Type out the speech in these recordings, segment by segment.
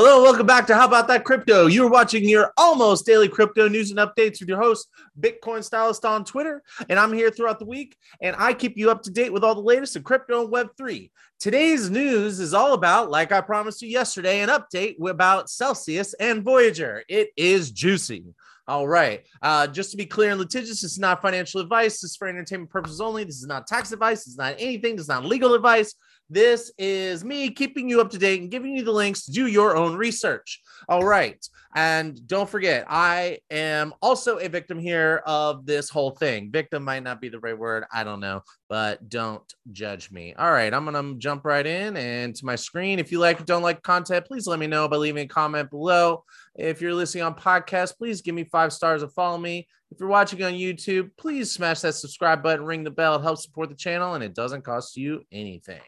Hello, welcome back to How About That Crypto. You're watching your almost daily crypto news and updates with your host, Bitcoin Stylist on Twitter. And I'm here throughout the week, and I keep you up to date with all the latest in crypto and Web3. Today's news is all about, like I promised you yesterday, an update about Celsius and Voyager. It is juicy. All right. Uh, just to be clear and litigious, this is not financial advice. This is for entertainment purposes only. This is not tax advice. It's not anything. Is not legal advice. This is me keeping you up to date and giving you the links to do your own research. All right. And don't forget, I am also a victim here of this whole thing. Victim might not be the right word. I don't know, but don't judge me. All right. I'm going to jump right in and to my screen. If you like or don't like content, please let me know by leaving a comment below. If you're listening on podcast, please give me five stars and follow me. If you're watching on YouTube, please smash that subscribe button, ring the bell. It helps support the channel and it doesn't cost you anything.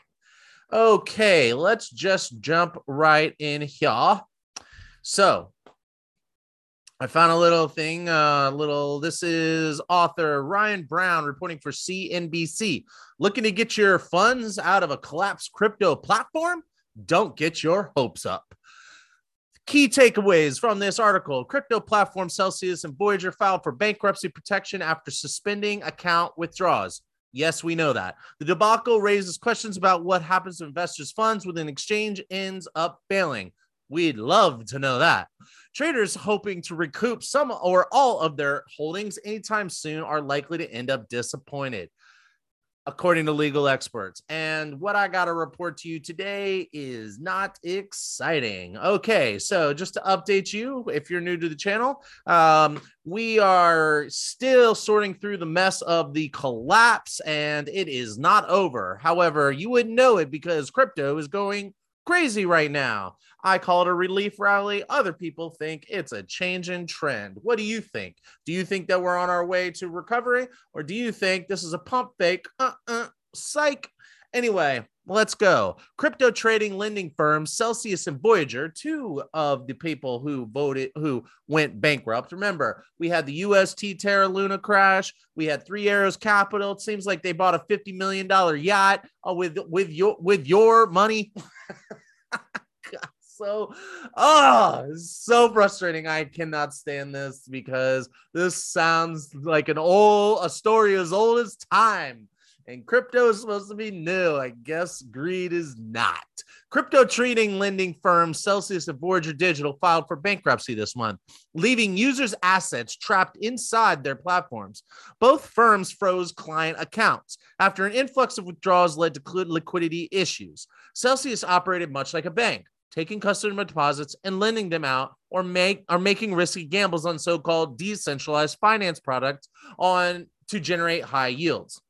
Okay, let's just jump right in here. So, I found a little thing, a uh, little. This is author Ryan Browne reporting for CNBC. Looking to get your funds out of a collapsed crypto platform? Don't get your hopes up. Key takeaways from this article crypto platform Celsius and Voyager filed for bankruptcy protection after suspending account withdrawals. Yes, we know that. The debacle raises questions about what happens to investors' funds when an exchange ends up failing. We'd love to know that. Traders hoping to recoup some or all of their holdings anytime soon are likely to end up disappointed according to legal experts. And what I got to report to you today is not exciting. Okay, so just to update you, if you're new to the channel, um, we are still sorting through the mess of the collapse, and it is not over. However, you wouldn't know it because crypto is going crazy right now. I call it a relief rally. Other people think it's a change in trend. What do you think? Do you think that we're on our way to recovery, or do you think this is a pump fake? Uh uh, psych. Anyway, let's go. Crypto trading lending firms Celsius and Voyager, two of the people who voted, who went bankrupt. Remember, we had the UST Terra Luna crash. We had Three Arrows Capital. It seems like they bought a fifty million dollar yacht uh, with with your with your money. so oh so frustrating. I cannot stand this because this sounds like an old a story as old as time. And crypto is supposed to be new. I guess greed is not. Crypto trading lending firm celsius and voyager digital filed for bankruptcy this month leaving users assets trapped inside their platforms. Both firms froze client accounts after an influx of withdrawals led to liquidity issues. Celsius operated much like a bank taking customer deposits and lending them out or make are making risky gambles on so-called decentralized finance products on to generate high yields.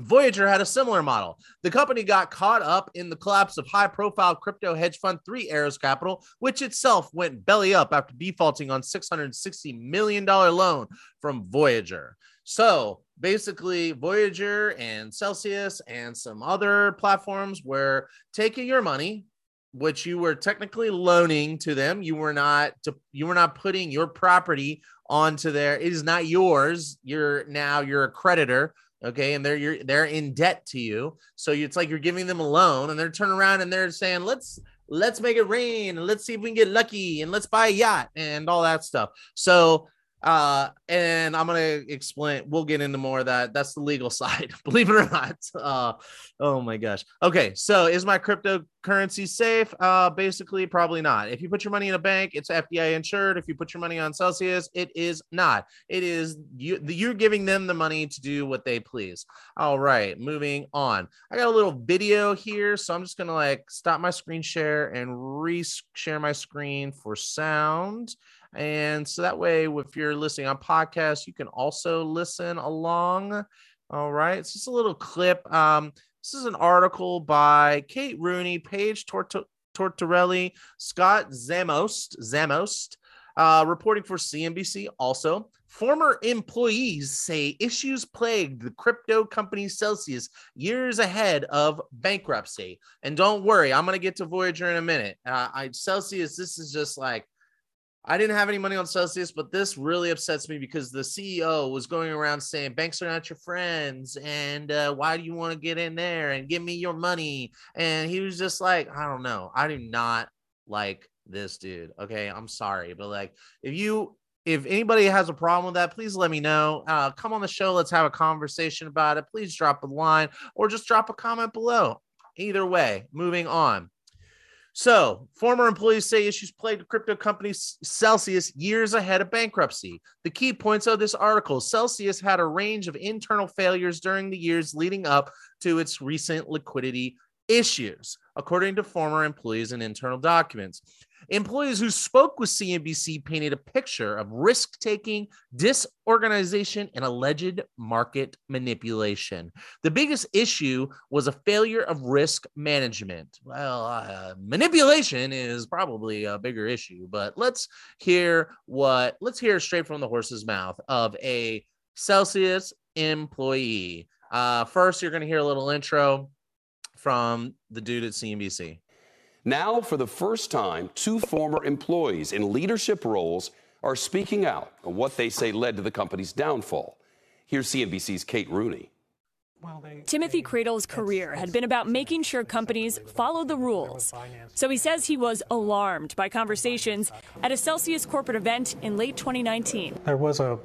Voyager had a similar model. The company got caught up in the collapse of high profile crypto hedge fund Three Arrows Capital, which itself went belly up after defaulting on $660 million loan from Voyager. So basically, Voyager and Celsius and some other platforms were taking your money, which you were technically loaning to them. You were not to, you were not putting your property onto there. It is not yours. You're now you're a creditor. Okay. And they're you're they're in debt to you. So it's like you're giving them a loan and they're turning around and they're saying, let's let's make it rain and let's see if we can get lucky and let's buy a yacht and all that stuff. So uh and i'm gonna explain we'll get into more of that. That's the legal side believe it or not. Uh oh my gosh. Okay so is my cryptocurrency safe? Uh basically probably not. If you put your money in a bank it's fdi insured. If you put your money on celsius it is not. It is you you're giving them the money to do what they please. All right moving on. I got a little video here so i'm just gonna like stop my screen share and re-share my screen for sound and so that way, if you're listening on podcast, you can also listen along. All right. It's just a little clip. Um, this is an article by Kate Rooney, Paige Tort- Tortorelli, Scott Zamost, Zamost, uh, reporting for CNBC. Also, former employees say issues plagued the crypto company Celsius years ahead of bankruptcy. And don't worry, I'm going to get to Voyager in a minute. Uh, I Celsius, this is just like I didn't have any money on Celsius, but this really upsets me because the CEO was going around saying banks are not your friends, and uh, why do you want to get in there and give me your money? And he was just like, I don't know, I do not like this dude. Okay, I'm sorry, but like if you if anybody has a problem with that, please let me know. Uh, come on the show. Let's have a conversation about it. Please drop a line or just drop a comment below. Either way, moving on. So, former employees say issues plagued crypto company Celsius years ahead of bankruptcy. The key points of this article Celsius had a range of internal failures during the years leading up to its recent liquidity issues, according to former employees and internal documents. Employees who spoke with CNBC painted a picture of risk taking, disorganization, and alleged market manipulation. The biggest issue was a failure of risk management. Well, uh, manipulation is probably a bigger issue, but let's hear what, let's hear straight from the horse's mouth of a Celsius employee. Uh, first, you're going to hear a little intro from the dude at CNBC. Now, for the first time, two former employees in leadership roles are speaking out on what they say led to the company's downfall. Here's CNBC's Kate Rooney. Timothy Cradle's career had been about making sure companies followed the rules. So he says he was alarmed by conversations at a Celsius corporate event in late 2019. There was a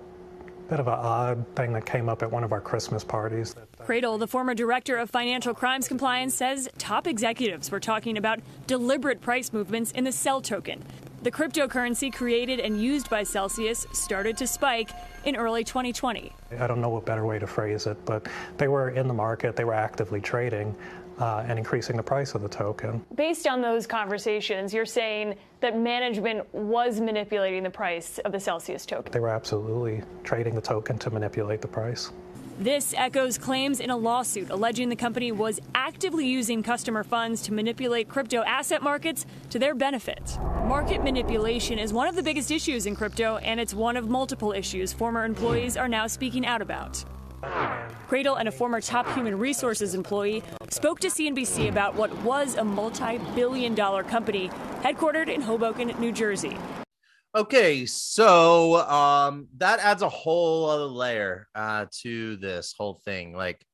bit of an odd thing that came up at one of our Christmas parties. Cradle, the former director of financial crimes compliance, says top executives were talking about deliberate price movements in the CEL token. The cryptocurrency created and used by Celsius started to spike in early 2020. I don't know a better way to phrase it, but they were in the market, they were actively trading uh, and increasing the price of the token. Based on those conversations, you're saying that management was manipulating the price of the Celsius token. They were absolutely trading the token to manipulate the price. This echoes claims in a lawsuit alleging the company was actively using customer funds to manipulate crypto asset markets to their benefit. Market manipulation is one of the biggest issues in crypto, and it's one of multiple issues former employees are now speaking out about. Cradle and a former top human resources employee spoke to CNBC about what was a multi billion dollar company headquartered in Hoboken, New Jersey. Okay, so um, that adds a whole other layer uh, to this whole thing. Like,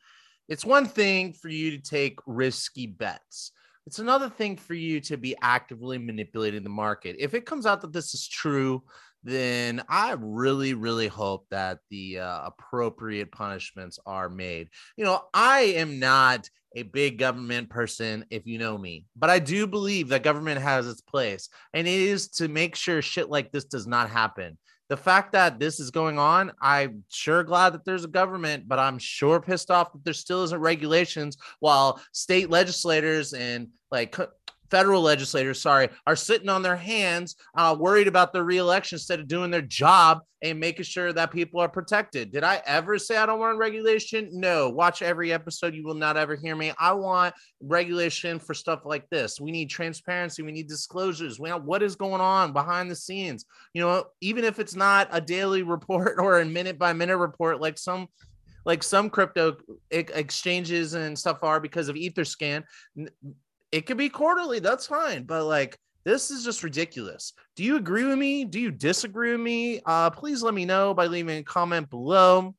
it's one thing for you to take risky bets. It's another thing for you to be actively manipulating the market. If it comes out that this is true, then I really, really hope that the uh, appropriate punishments are made. You know, I am not a big government person, if you know me, but I do believe that government has its place, and it is to make sure shit like this does not happen. The fact that this is going on, I'm sure glad that there's a government, but I'm sure pissed off that there still isn't regulations while state legislators and like federal legislators, sorry, are sitting on their hands, uh, worried about their reelection instead of doing their job and making sure that people are protected. Did I ever say I don't want regulation? No. Watch every episode. You will not ever hear me. I want regulation for stuff like this. We need transparency. We need disclosures. We know what is going on behind the scenes. You know, even if it's not a daily report or a minute by minute report, like some like some crypto exchanges and stuff are because of etherscan it could be quarterly that's fine but like this is just ridiculous. Do you agree with me? Do you disagree with me? Uh please let me know by leaving a comment below.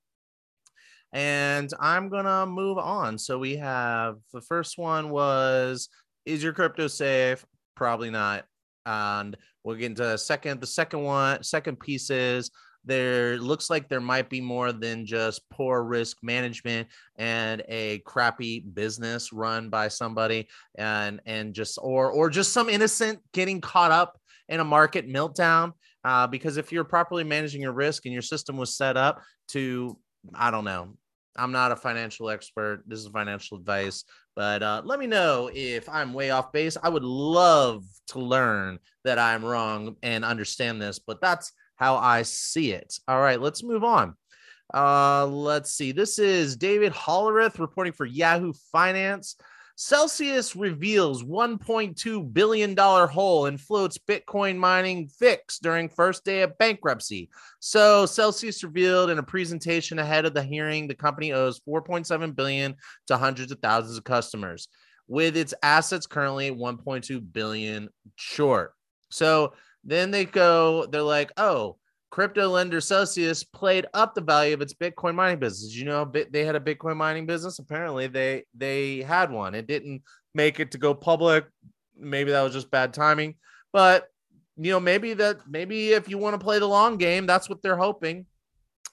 And i'm gonna move on. So we have the first one was is your crypto safe? Probably not. And we'll get into the second the second one second piece is there looks like there might be more than just poor risk management and a crappy business run by somebody and and just or or just some innocent getting caught up in a market meltdown. Uh, because if you're properly managing your risk and your system was set up to i don't know i'm not a financial expert this is financial advice but uh, let me know if i'm way off base. I would love to learn that i'm wrong and understand this but that's how I see it. All right, let's move on. Uh, let's see. This is David Hollerith reporting for Yahoo Finance. Celsius reveals $1.2 billion hole and floats Bitcoin mining fix during first day of bankruptcy. So Celsius revealed in a presentation ahead of the hearing the company owes 4.7 billion to hundreds of thousands of customers with its assets currently 1.2 billion short. So then they go, they're like, oh, crypto lender Celsius played up the value of its Bitcoin mining business. You know, they had a Bitcoin mining business. Apparently, they they had one. It didn't make it to go public. Maybe that was just bad timing. But you know, maybe that maybe if you want to play the long game, that's what they're hoping.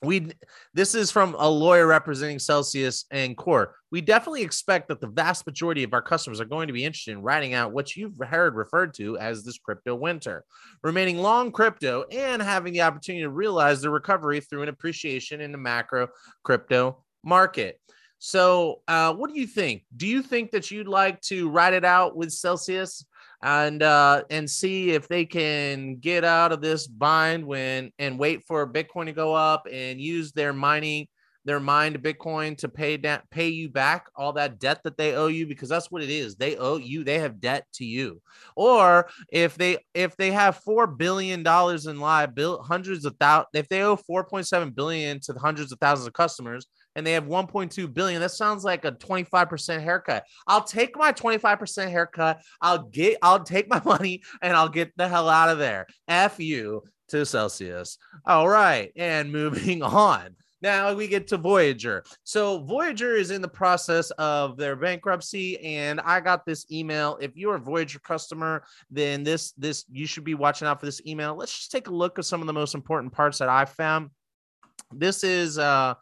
We this is from a lawyer representing Celsius and Core. We definitely expect that the vast majority of our customers are going to be interested in writing out what you've heard referred to as this crypto winter, remaining long crypto and having the opportunity to realize the recovery through an appreciation in the macro crypto market. So, uh, what do you think? Do you think that you'd like to write it out with Celsius and uh, and see if they can get out of this bind when and wait for Bitcoin to go up and use their mining their mined Bitcoin to pay that pay you back all that debt that they owe you because that's what it is. They owe you. They have debt to you. Or if they if they have four billion dollars in liability, hundreds of thousands. If they owe four point seven billion to the hundreds of thousands of customers, and they have 1.2 billion. That sounds like a 25% haircut. I'll take my 25% haircut. I'll get I'll take my money and I'll get the hell out of there. F you to Celsius. All right. And moving on. Now we get to Voyager. So Voyager is in the process of their bankruptcy, and I got this email. If you're a Voyager customer, then this this you should be watching out for this email. Let's just take a look at some of the most important parts that I found. This is uh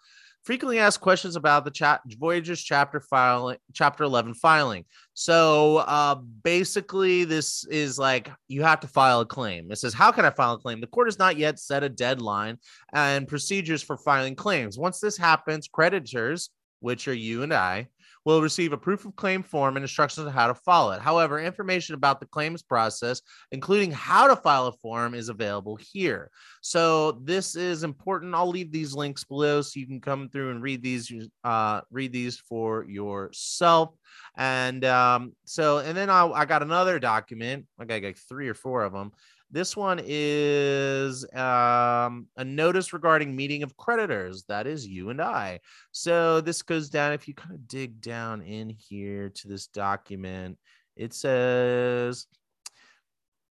frequently asked questions about the Voyager's chapter filing, chapter 11 filing. So uh, basically, this is like you have to file a claim. It says, How can I file a claim? The court has not yet set a deadline and procedures for filing claims. Once this happens, creditors, which are you and I, will receive a proof of claim form and instructions on how to follow it. However, information about the claims process, including how to file a form, is available here. So this is important. I'll leave these links below so you can come through and read these, uh, read these for yourself. And um, so, and then I, I got another document. I got like three or four of them this one is um, a notice regarding meeting of creditors. That is you and I. So this goes down, if you kind of dig down in here to this document, it says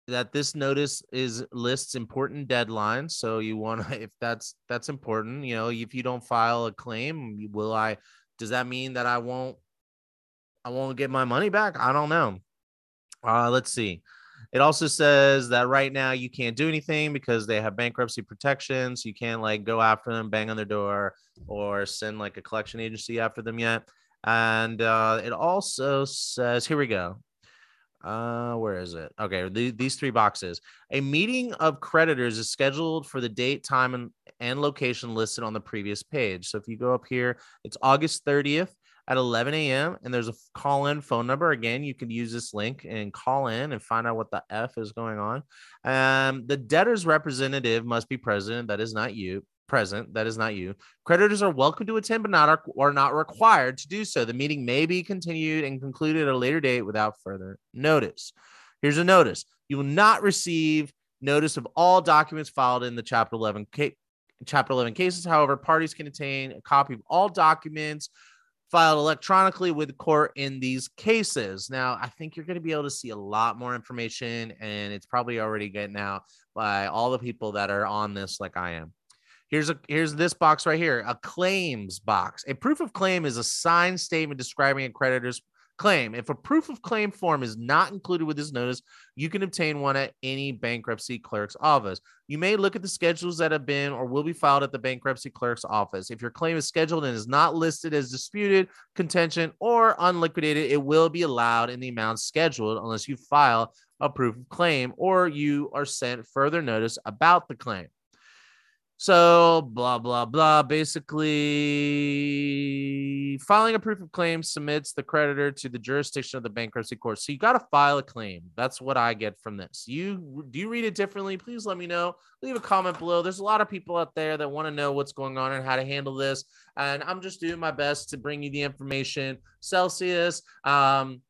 that this notice is lists important deadlines so you want to if that's that's important you know if you don't file a claim will i does that mean that i won't i won't get my money back i don't know uh let's see it also says that right now you can't do anything because they have bankruptcy protections. You can't like go after them, bang on their door, or send like a collection agency after them yet. And uh, it also says, here we go. Uh, where is it? Okay, the, these three boxes. A meeting of creditors is scheduled for the date, time, and, and location listed on the previous page. So if you go up here, it's August 30th at 11 a.m. And there's a call in phone number. Again, you can use this link and call in and find out what the F is going on. Um, the debtor's representative must be present. That is not you. Present. That is not you. Creditors are welcome to attend, but not are, are not required to do so. The meeting may be continued and concluded at a later date without further notice. Here's a notice: you will not receive notice of all documents filed in the Chapter 11 ca- Chapter 11 cases. However, parties can obtain a copy of all documents filed electronically with court in these cases. Now, I think you're going to be able to see a lot more information, and it's probably already getting out by all the people that are on this, like I am. Here's a here's this box right here, a claims box. A proof of claim is a signed statement describing a creditor's claim. If a proof of claim form is not included with this notice, you can obtain one at any bankruptcy clerk's office. You may look at the schedules that have been or will be filed at the bankruptcy clerk's office. If your claim is scheduled and is not listed as disputed, contention, or unliquidated, it will be allowed in the amount scheduled unless you file a proof of claim or you are sent further notice about the claim. So, blah, blah, blah. Basically, filing a proof of claim submits the creditor to the jurisdiction of the bankruptcy court. So, you got to file a claim. That's what I get from this. You do you read it differently? Please let me know. Leave a comment below. There's a lot of people out there that want to know what's going on and how to handle this. And I'm just doing my best to bring you the information. Celsius, um,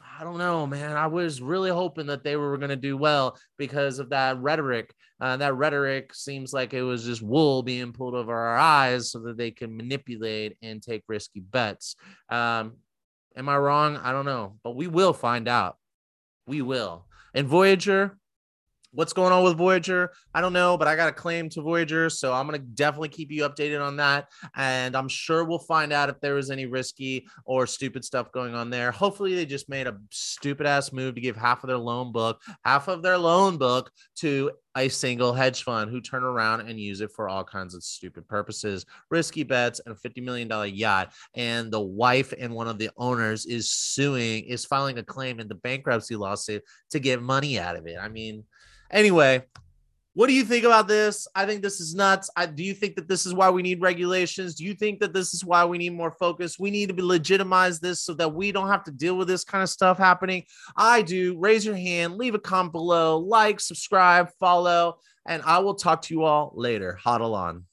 I don't know, man. I was really hoping that they were going to do well because of that rhetoric. Uh, that rhetoric seems like it was just wool being pulled over our eyes so that they can manipulate and take risky bets. Um, am I wrong? I don't know, but we will find out. We will. And Voyager, What's going on with Voyager? I don't know, but I got a claim to Voyager, so I'm gonna definitely keep you updated on that. And I'm sure we'll find out if there was any risky or stupid stuff going on there. Hopefully, they just made a stupid ass move to give half of their loan book, half of their loan book to a single hedge fund who turn around and use it for all kinds of stupid purposes, risky bets, and a $50 million yacht. And the wife and one of the owners is suing, is filing a claim in the bankruptcy lawsuit to get money out of it. I mean, Anyway, what do you think about this? I think this is nuts. I, do you think that this is why we need regulations? Do you think that this is why we need more focus? We need to legitimize this so that we don't have to deal with this kind of stuff happening. I do. Raise your hand, leave a comment below, like, subscribe, follow, and I will talk to you all later. Huddle on.